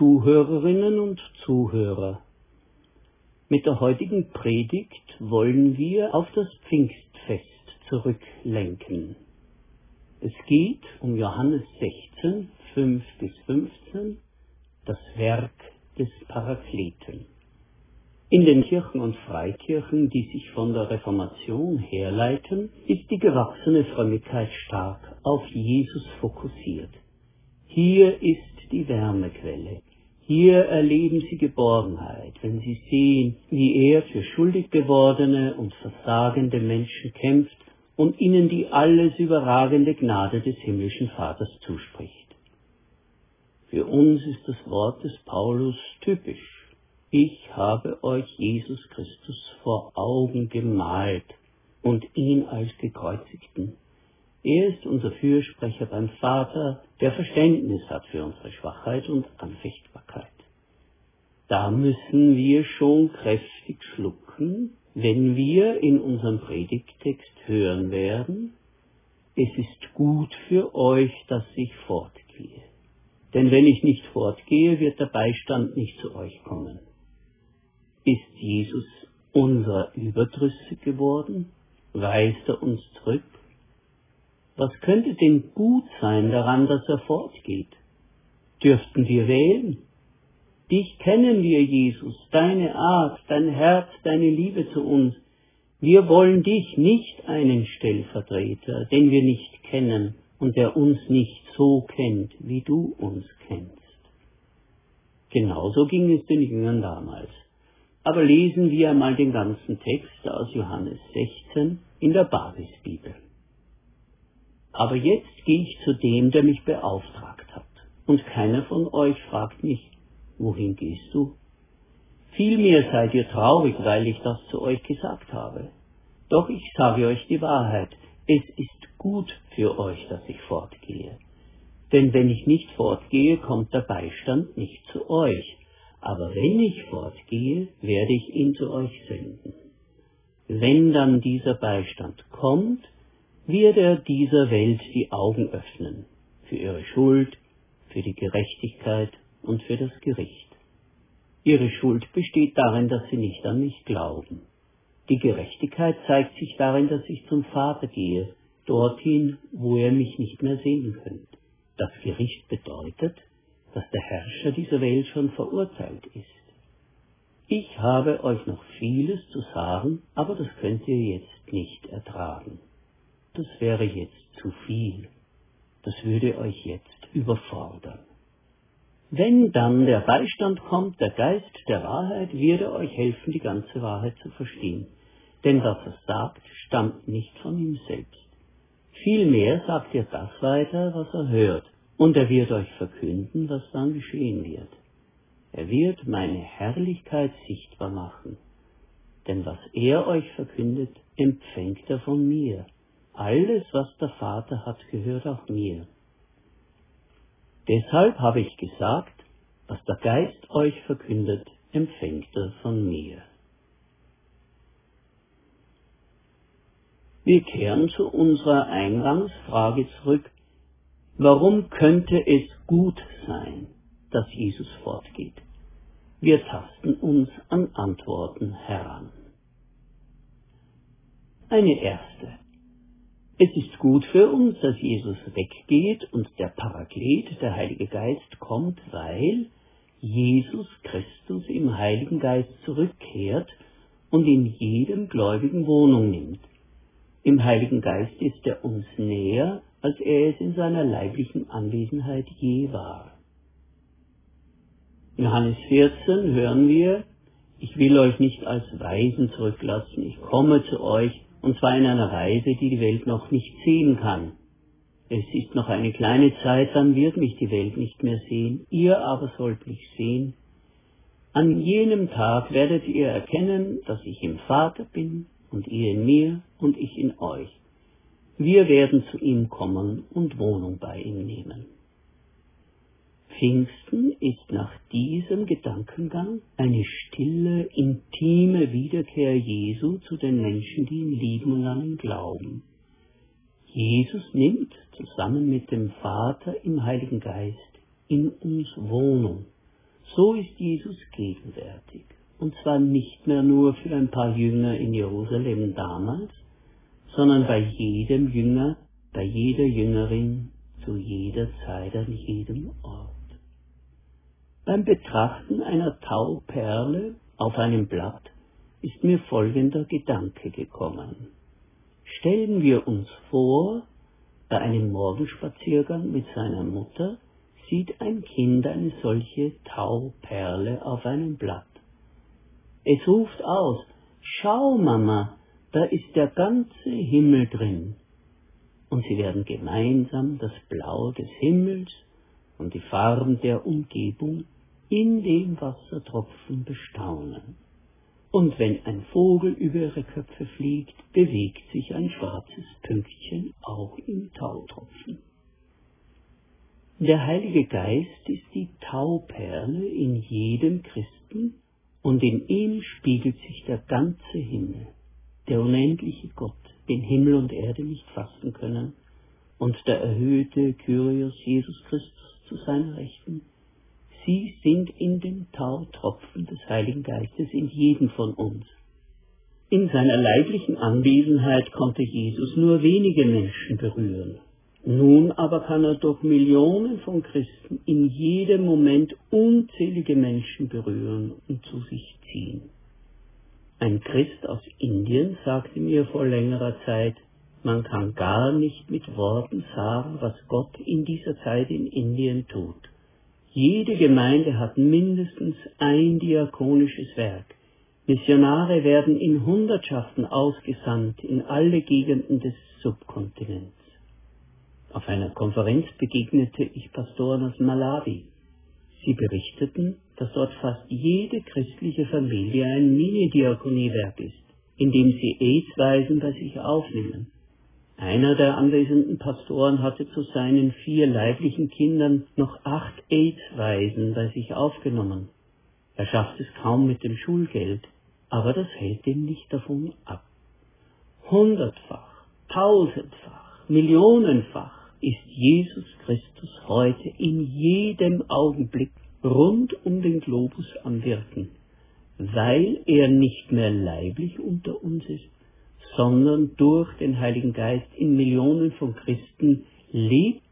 Zuhörerinnen und Zuhörer, mit der heutigen Predigt wollen wir auf das Pfingstfest zurücklenken. Es geht um Johannes 16, 5 bis 15, das Werk des Parakleten. In den Kirchen und Freikirchen, die sich von der Reformation herleiten, ist die gewachsene Frömmigkeit stark auf Jesus fokussiert. Hier ist die Wärmequelle. Hier erleben sie Geborgenheit, wenn sie sehen, wie er für schuldig gewordene und versagende Menschen kämpft und ihnen die alles überragende Gnade des himmlischen Vaters zuspricht. Für uns ist das Wort des Paulus typisch. Ich habe euch Jesus Christus vor Augen gemalt und ihn als gekreuzigten. Er ist unser Fürsprecher beim Vater, der Verständnis hat für unsere Schwachheit und Anfechtbarkeit. Da müssen wir schon kräftig schlucken, wenn wir in unserem Predigtext hören werden, es ist gut für euch, dass ich fortgehe. Denn wenn ich nicht fortgehe, wird der Beistand nicht zu euch kommen. Ist Jesus unser überdrüssig geworden? Weist er uns zurück? Was könnte denn gut sein daran, dass er fortgeht? Dürften wir wählen? Dich kennen wir, Jesus, deine Art, dein Herz, deine Liebe zu uns. Wir wollen dich nicht einen Stellvertreter, den wir nicht kennen und der uns nicht so kennt, wie du uns kennst. Genauso ging es den Jüngern damals. Aber lesen wir einmal den ganzen Text aus Johannes 16 in der Basisbibel. Aber jetzt gehe ich zu dem, der mich beauftragt hat. Und keiner von euch fragt mich, wohin gehst du? Vielmehr seid ihr traurig, weil ich das zu euch gesagt habe. Doch ich sage euch die Wahrheit, es ist gut für euch, dass ich fortgehe. Denn wenn ich nicht fortgehe, kommt der Beistand nicht zu euch. Aber wenn ich fortgehe, werde ich ihn zu euch senden. Wenn dann dieser Beistand kommt, wird er dieser Welt die Augen öffnen, für ihre Schuld, für die Gerechtigkeit und für das Gericht. Ihre Schuld besteht darin, dass sie nicht an mich glauben. Die Gerechtigkeit zeigt sich darin, dass ich zum Vater gehe, dorthin, wo er mich nicht mehr sehen könnt. Das Gericht bedeutet, dass der Herrscher dieser Welt schon verurteilt ist. Ich habe euch noch vieles zu sagen, aber das könnt ihr jetzt nicht ertragen das wäre jetzt zu viel, das würde euch jetzt überfordern. Wenn dann der Beistand kommt, der Geist der Wahrheit, wird er euch helfen, die ganze Wahrheit zu verstehen. Denn was er sagt, stammt nicht von ihm selbst. Vielmehr sagt er das weiter, was er hört, und er wird euch verkünden, was dann geschehen wird. Er wird meine Herrlichkeit sichtbar machen. Denn was er euch verkündet, empfängt er von mir alles, was der Vater hat, gehört auch mir. Deshalb habe ich gesagt, was der Geist euch verkündet, empfängt er von mir. Wir kehren zu unserer Eingangsfrage zurück. Warum könnte es gut sein, dass Jesus fortgeht? Wir tasten uns an Antworten heran. Eine erste. Es ist gut für uns, dass Jesus weggeht und der Paraklet, der Heilige Geist, kommt, weil Jesus Christus im Heiligen Geist zurückkehrt und in jedem Gläubigen Wohnung nimmt. Im Heiligen Geist ist er uns näher, als er es in seiner leiblichen Anwesenheit je war. In Johannes 14 hören wir, Ich will euch nicht als Weisen zurücklassen, ich komme zu euch, und zwar in einer Weise, die die Welt noch nicht sehen kann. Es ist noch eine kleine Zeit, dann wird mich die Welt nicht mehr sehen, ihr aber sollt mich sehen. An jenem Tag werdet ihr erkennen, dass ich im Vater bin und ihr in mir und ich in euch. Wir werden zu ihm kommen und Wohnung bei ihm nehmen. Pfingsten ist nach diesem Gedankengang eine stille, intime Wiederkehr Jesu zu den Menschen, die ihn lieben und an ihn glauben. Jesus nimmt zusammen mit dem Vater im Heiligen Geist in uns Wohnung. So ist Jesus gegenwärtig. Und zwar nicht mehr nur für ein paar Jünger in Jerusalem damals, sondern bei jedem Jünger, bei jeder Jüngerin, zu jeder Zeit, an jedem Ort. Beim Betrachten einer Tauperle auf einem Blatt ist mir folgender Gedanke gekommen. Stellen wir uns vor, bei einem Morgenspaziergang mit seiner Mutter sieht ein Kind eine solche Tauperle auf einem Blatt. Es ruft aus, Schau, Mama, da ist der ganze Himmel drin. Und sie werden gemeinsam das Blau des Himmels und die Farben der Umgebung in dem Wassertropfen bestaunen. Und wenn ein Vogel über ihre Köpfe fliegt, bewegt sich ein schwarzes Pünktchen auch im Tautropfen. Der Heilige Geist ist die Tauperle in jedem Christen und in ihm spiegelt sich der ganze Himmel, der unendliche Gott, den Himmel und Erde nicht fassen können, und der erhöhte Kyrios Jesus Christus zu seiner Rechten, Sie sind in den Tautropfen des Heiligen Geistes in jedem von uns. In seiner leiblichen Anwesenheit konnte Jesus nur wenige Menschen berühren. Nun aber kann er durch Millionen von Christen in jedem Moment unzählige Menschen berühren und zu sich ziehen. Ein Christ aus Indien sagte mir vor längerer Zeit, man kann gar nicht mit Worten sagen, was Gott in dieser Zeit in Indien tut. Jede Gemeinde hat mindestens ein diakonisches Werk. Missionare werden in Hundertschaften ausgesandt in alle Gegenden des Subkontinents. Auf einer Konferenz begegnete ich Pastoren aus Malawi. Sie berichteten, dass dort fast jede christliche Familie ein Mini-Diakoniewerk ist, in dem sie AIDS-Weisen bei sich aufnehmen. Einer der anwesenden Pastoren hatte zu seinen vier leiblichen Kindern noch acht AIDS-Waisen bei sich aufgenommen. Er schafft es kaum mit dem Schulgeld, aber das hält ihn nicht davon ab. Hundertfach, tausendfach, millionenfach ist Jesus Christus heute in jedem Augenblick rund um den Globus am Wirken, weil er nicht mehr leiblich unter uns ist, sondern durch den Heiligen Geist in Millionen von Christen lebt,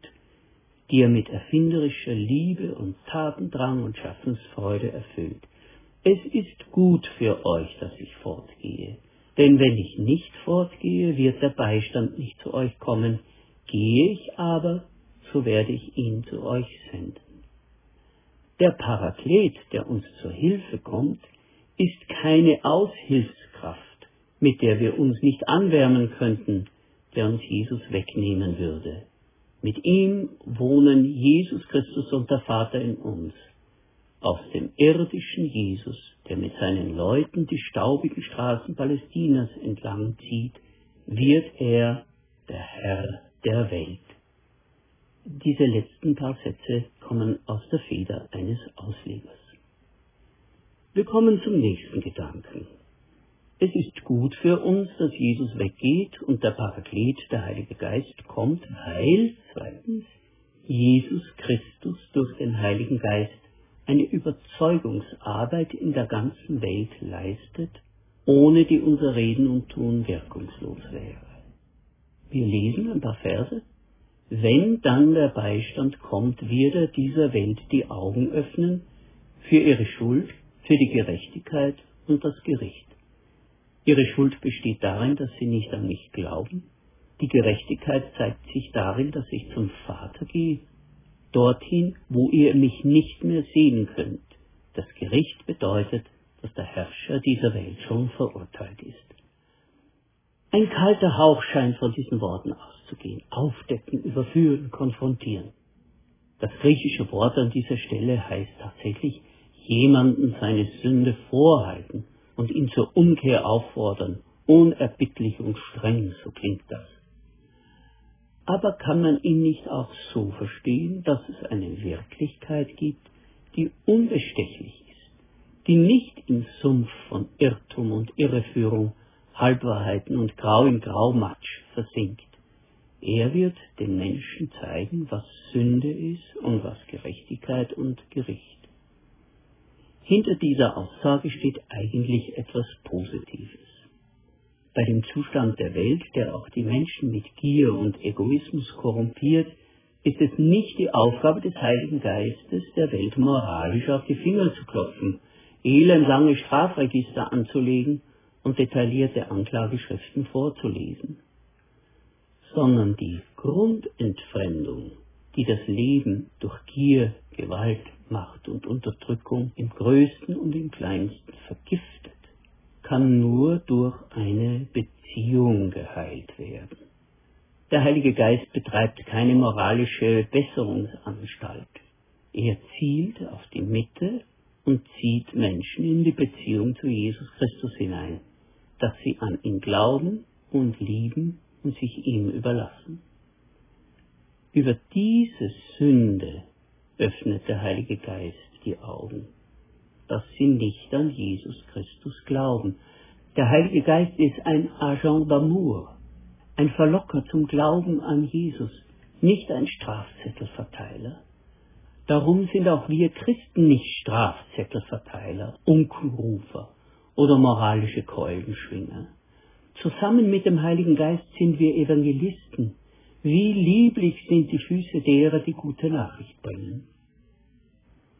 die er mit erfinderischer Liebe und Tatendrang und Schaffensfreude erfüllt. Es ist gut für euch, dass ich fortgehe, denn wenn ich nicht fortgehe, wird der Beistand nicht zu euch kommen, gehe ich aber, so werde ich ihn zu euch senden. Der Paraklet, der uns zur Hilfe kommt, ist keine Aushilfskraft, mit der wir uns nicht anwärmen könnten, der uns Jesus wegnehmen würde. Mit ihm wohnen Jesus Christus und der Vater in uns. Aus dem irdischen Jesus, der mit seinen Leuten die staubigen Straßen Palästinas entlang zieht, wird er der Herr der Welt. Diese letzten paar Sätze kommen aus der Feder eines Auslegers. Wir kommen zum nächsten Gedanken. Es ist gut für uns, dass Jesus weggeht und der Paraklet, der Heilige Geist, kommt, weil, zweitens, Jesus Christus durch den Heiligen Geist eine Überzeugungsarbeit in der ganzen Welt leistet, ohne die unser Reden und Tun wirkungslos wäre. Wir lesen ein paar Verse. Wenn dann der Beistand kommt, wird er dieser Welt die Augen öffnen für ihre Schuld, für die Gerechtigkeit und das Gericht. Ihre Schuld besteht darin, dass sie nicht an mich glauben. Die Gerechtigkeit zeigt sich darin, dass ich zum Vater gehe, dorthin, wo ihr mich nicht mehr sehen könnt. Das Gericht bedeutet, dass der Herrscher dieser Welt schon verurteilt ist. Ein kalter Hauch scheint von diesen Worten auszugehen. Aufdecken, überführen, konfrontieren. Das griechische Wort an dieser Stelle heißt tatsächlich jemanden seine Sünde vorhalten und ihn zur Umkehr auffordern, unerbittlich und streng, so klingt das. Aber kann man ihn nicht auch so verstehen, dass es eine Wirklichkeit gibt, die unbestechlich ist, die nicht im Sumpf von Irrtum und Irreführung, Halbwahrheiten und Grau im Graumatsch versinkt? Er wird den Menschen zeigen, was Sünde ist und was Gerechtigkeit und Gericht. Hinter dieser Aussage steht eigentlich etwas Positives. Bei dem Zustand der Welt, der auch die Menschen mit Gier und Egoismus korrumpiert, ist es nicht die Aufgabe des Heiligen Geistes, der Welt moralisch auf die Finger zu klopfen, elendlange Strafregister anzulegen und detaillierte Anklageschriften vorzulesen, sondern die Grundentfremdung, die das Leben durch Gier, Gewalt, Macht und Unterdrückung im größten und im kleinsten vergiftet, kann nur durch eine Beziehung geheilt werden. Der Heilige Geist betreibt keine moralische Besserungsanstalt. Er zielt auf die Mitte und zieht Menschen in die Beziehung zu Jesus Christus hinein, dass sie an ihn glauben und lieben und sich ihm überlassen. Über diese Sünde öffnet der Heilige Geist die Augen, dass sie nicht an Jesus Christus glauben. Der Heilige Geist ist ein Agent d'amour, ein Verlocker zum Glauben an Jesus, nicht ein Strafzettelverteiler. Darum sind auch wir Christen nicht Strafzettelverteiler, Unkelrufer oder moralische Keulenschwinger. Zusammen mit dem Heiligen Geist sind wir Evangelisten, wie lieblich sind die Füße derer, die gute Nachricht bringen.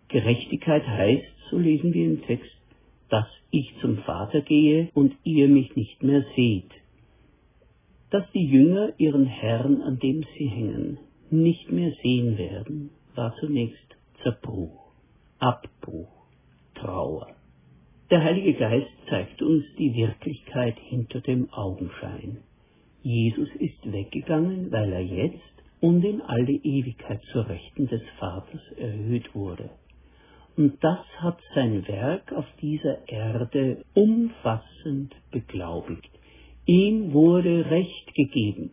Gerechtigkeit heißt, so lesen wir im Text, dass ich zum Vater gehe und ihr mich nicht mehr seht. Dass die Jünger ihren Herrn, an dem sie hängen, nicht mehr sehen werden, war zunächst Zerbruch, Abbruch, Trauer. Der Heilige Geist zeigt uns die Wirklichkeit hinter dem Augenschein. Jesus ist weggegangen, weil er jetzt und in alle Ewigkeit zur Rechten des Vaters erhöht wurde. Und das hat sein Werk auf dieser Erde umfassend beglaubigt. Ihm wurde Recht gegeben.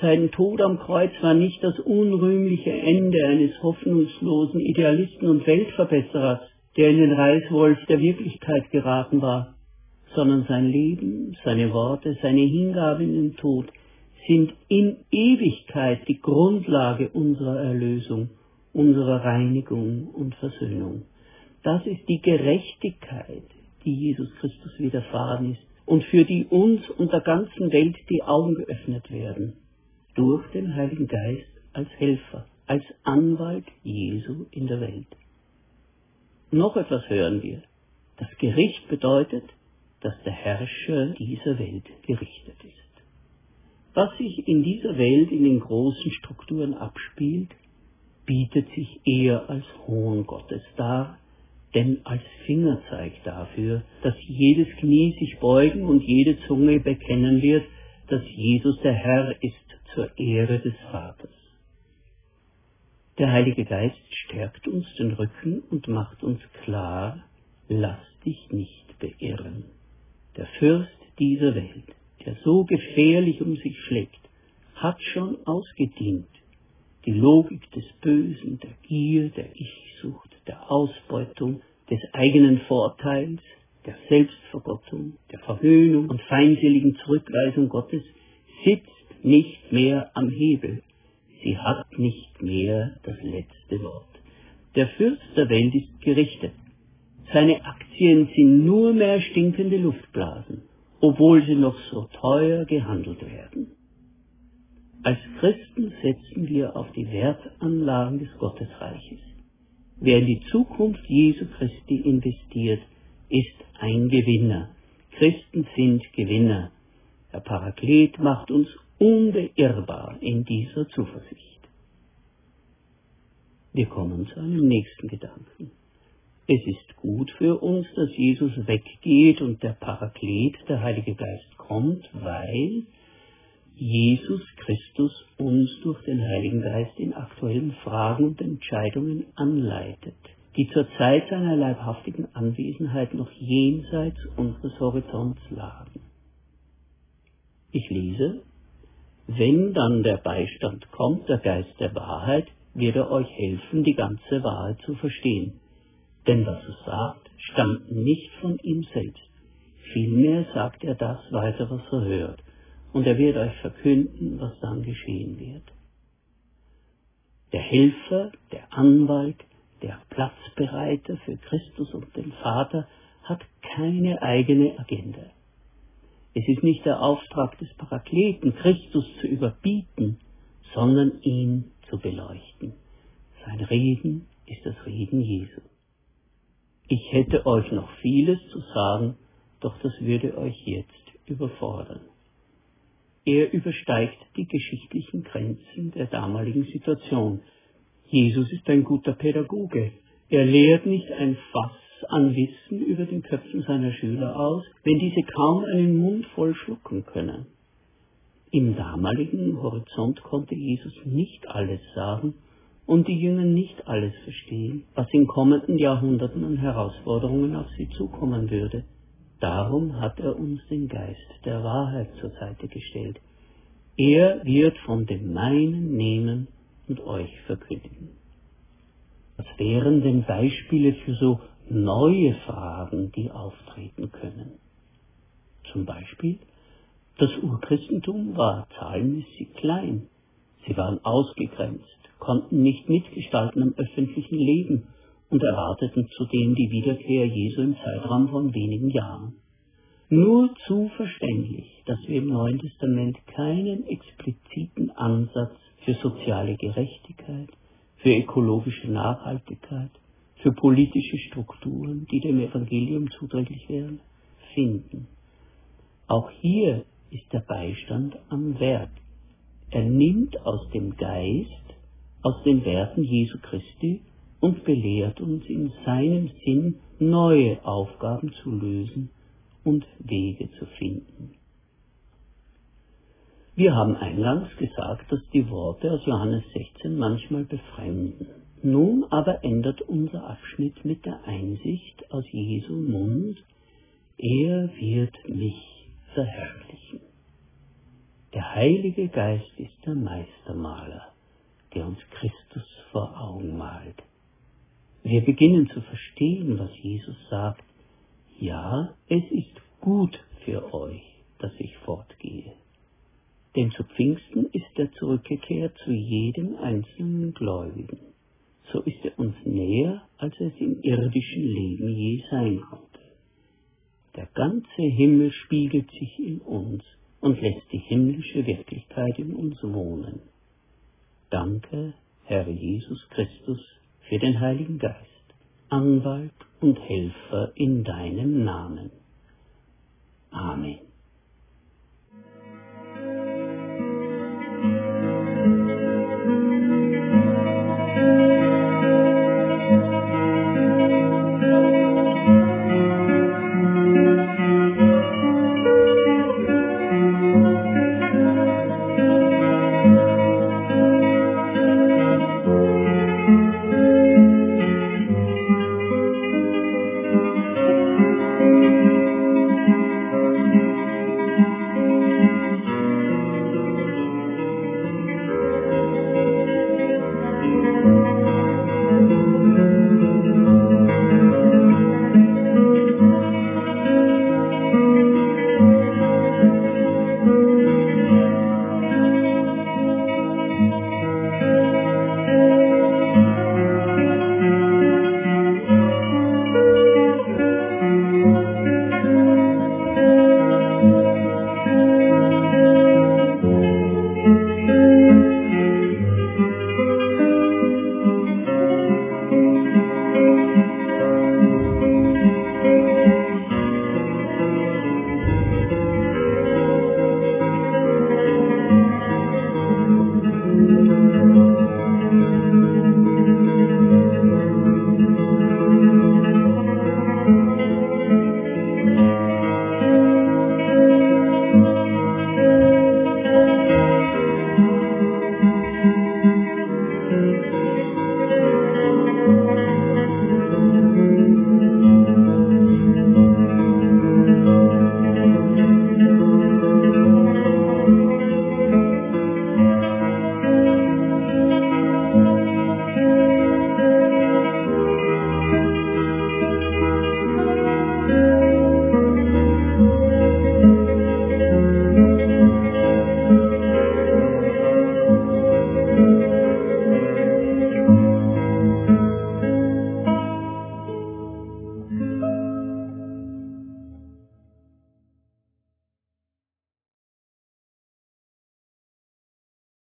Sein Tod am Kreuz war nicht das unrühmliche Ende eines hoffnungslosen Idealisten und Weltverbesserers, der in den Reißwolf der Wirklichkeit geraten war sondern sein Leben, seine Worte, seine Hingabe in den Tod sind in Ewigkeit die Grundlage unserer Erlösung, unserer Reinigung und Versöhnung. Das ist die Gerechtigkeit, die Jesus Christus widerfahren ist und für die uns und der ganzen Welt die Augen geöffnet werden, durch den Heiligen Geist als Helfer, als Anwalt Jesu in der Welt. Noch etwas hören wir. Das Gericht bedeutet, dass der Herrscher dieser Welt gerichtet ist. Was sich in dieser Welt in den großen Strukturen abspielt, bietet sich eher als Hohn Gottes dar, denn als Fingerzeig dafür, dass jedes Knie sich beugen und jede Zunge bekennen wird, dass Jesus der Herr ist zur Ehre des Vaters. Der Heilige Geist stärkt uns den Rücken und macht uns klar, lass dich nicht beirren der Fürst dieser Welt, der so gefährlich um sich schlägt, hat schon ausgedient. Die Logik des Bösen, der Gier, der Ich-Sucht, der Ausbeutung, des eigenen Vorteils, der Selbstvergottung, der Verhöhnung und feindseligen Zurückweisung Gottes sitzt nicht mehr am Hebel. Sie hat nicht mehr das letzte Wort. Der Fürst der Welt ist gerichtet. Seine Aktien sind nur mehr stinkende Luftblasen, obwohl sie noch so teuer gehandelt werden. Als Christen setzen wir auf die Wertanlagen des Gottesreiches. Wer in die Zukunft Jesu Christi investiert, ist ein Gewinner. Christen sind Gewinner. Der Paraklet macht uns unbeirrbar in dieser Zuversicht. Wir kommen zu einem nächsten Gedanken. Es ist gut für uns, dass Jesus weggeht und der Paraklet, der Heilige Geist, kommt, weil Jesus Christus uns durch den Heiligen Geist in aktuellen Fragen und Entscheidungen anleitet, die zur Zeit seiner leibhaftigen Anwesenheit noch jenseits unseres Horizonts lagen. Ich lese, wenn dann der Beistand kommt, der Geist der Wahrheit, wird er euch helfen, die ganze Wahrheit zu verstehen. Denn was er sagt, stammt nicht von ihm selbst. Vielmehr sagt er das weiter, was er hört und er wird euch verkünden, was dann geschehen wird. Der Helfer, der Anwalt, der Platzbereiter für Christus und den Vater hat keine eigene Agenda. Es ist nicht der Auftrag des Parakleten, Christus zu überbieten, sondern ihn zu beleuchten. Sein Reden ist das Reden Jesu. Ich hätte euch noch vieles zu sagen, doch das würde euch jetzt überfordern. Er übersteigt die geschichtlichen Grenzen der damaligen Situation. Jesus ist ein guter Pädagoge. Er lehrt nicht ein Fass an Wissen über den Köpfen seiner Schüler aus, wenn diese kaum einen Mund voll schlucken können. Im damaligen Horizont konnte Jesus nicht alles sagen und die Jünger nicht alles verstehen, was in kommenden Jahrhunderten an Herausforderungen auf sie zukommen würde. Darum hat er uns den Geist der Wahrheit zur Seite gestellt. Er wird von dem Meinen nehmen und euch verkündigen. Was wären denn Beispiele für so neue Fragen, die auftreten können? Zum Beispiel, das Urchristentum war zahlenmäßig klein. Sie waren ausgegrenzt, konnten nicht mitgestalten am öffentlichen Leben und erwarteten zudem die Wiederkehr Jesu im Zeitraum von wenigen Jahren. Nur zu verständlich, dass wir im Neuen Testament keinen expliziten Ansatz für soziale Gerechtigkeit, für ökologische Nachhaltigkeit, für politische Strukturen, die dem Evangelium zuträglich wären, finden. Auch hier ist der Beistand am Werk. Er nimmt aus dem Geist, aus den Werten Jesu Christi und belehrt uns in seinem Sinn neue Aufgaben zu lösen und Wege zu finden. Wir haben eingangs gesagt, dass die Worte aus Johannes 16 manchmal befremden. Nun aber ändert unser Abschnitt mit der Einsicht aus Jesu Mund, er wird mich verherrlichen. Der Heilige Geist ist der Meistermaler, der uns Christus vor Augen malt. Wir beginnen zu verstehen, was Jesus sagt. Ja, es ist gut für euch, dass ich fortgehe. Denn zu Pfingsten ist er zurückgekehrt zu jedem einzelnen Gläubigen. So ist er uns näher, als es im irdischen Leben je sein konnte. Der ganze Himmel spiegelt sich in uns und lässt die himmlische Wirklichkeit in uns wohnen. Danke, Herr Jesus Christus, für den Heiligen Geist, Anwalt und Helfer in deinem Namen. Amen.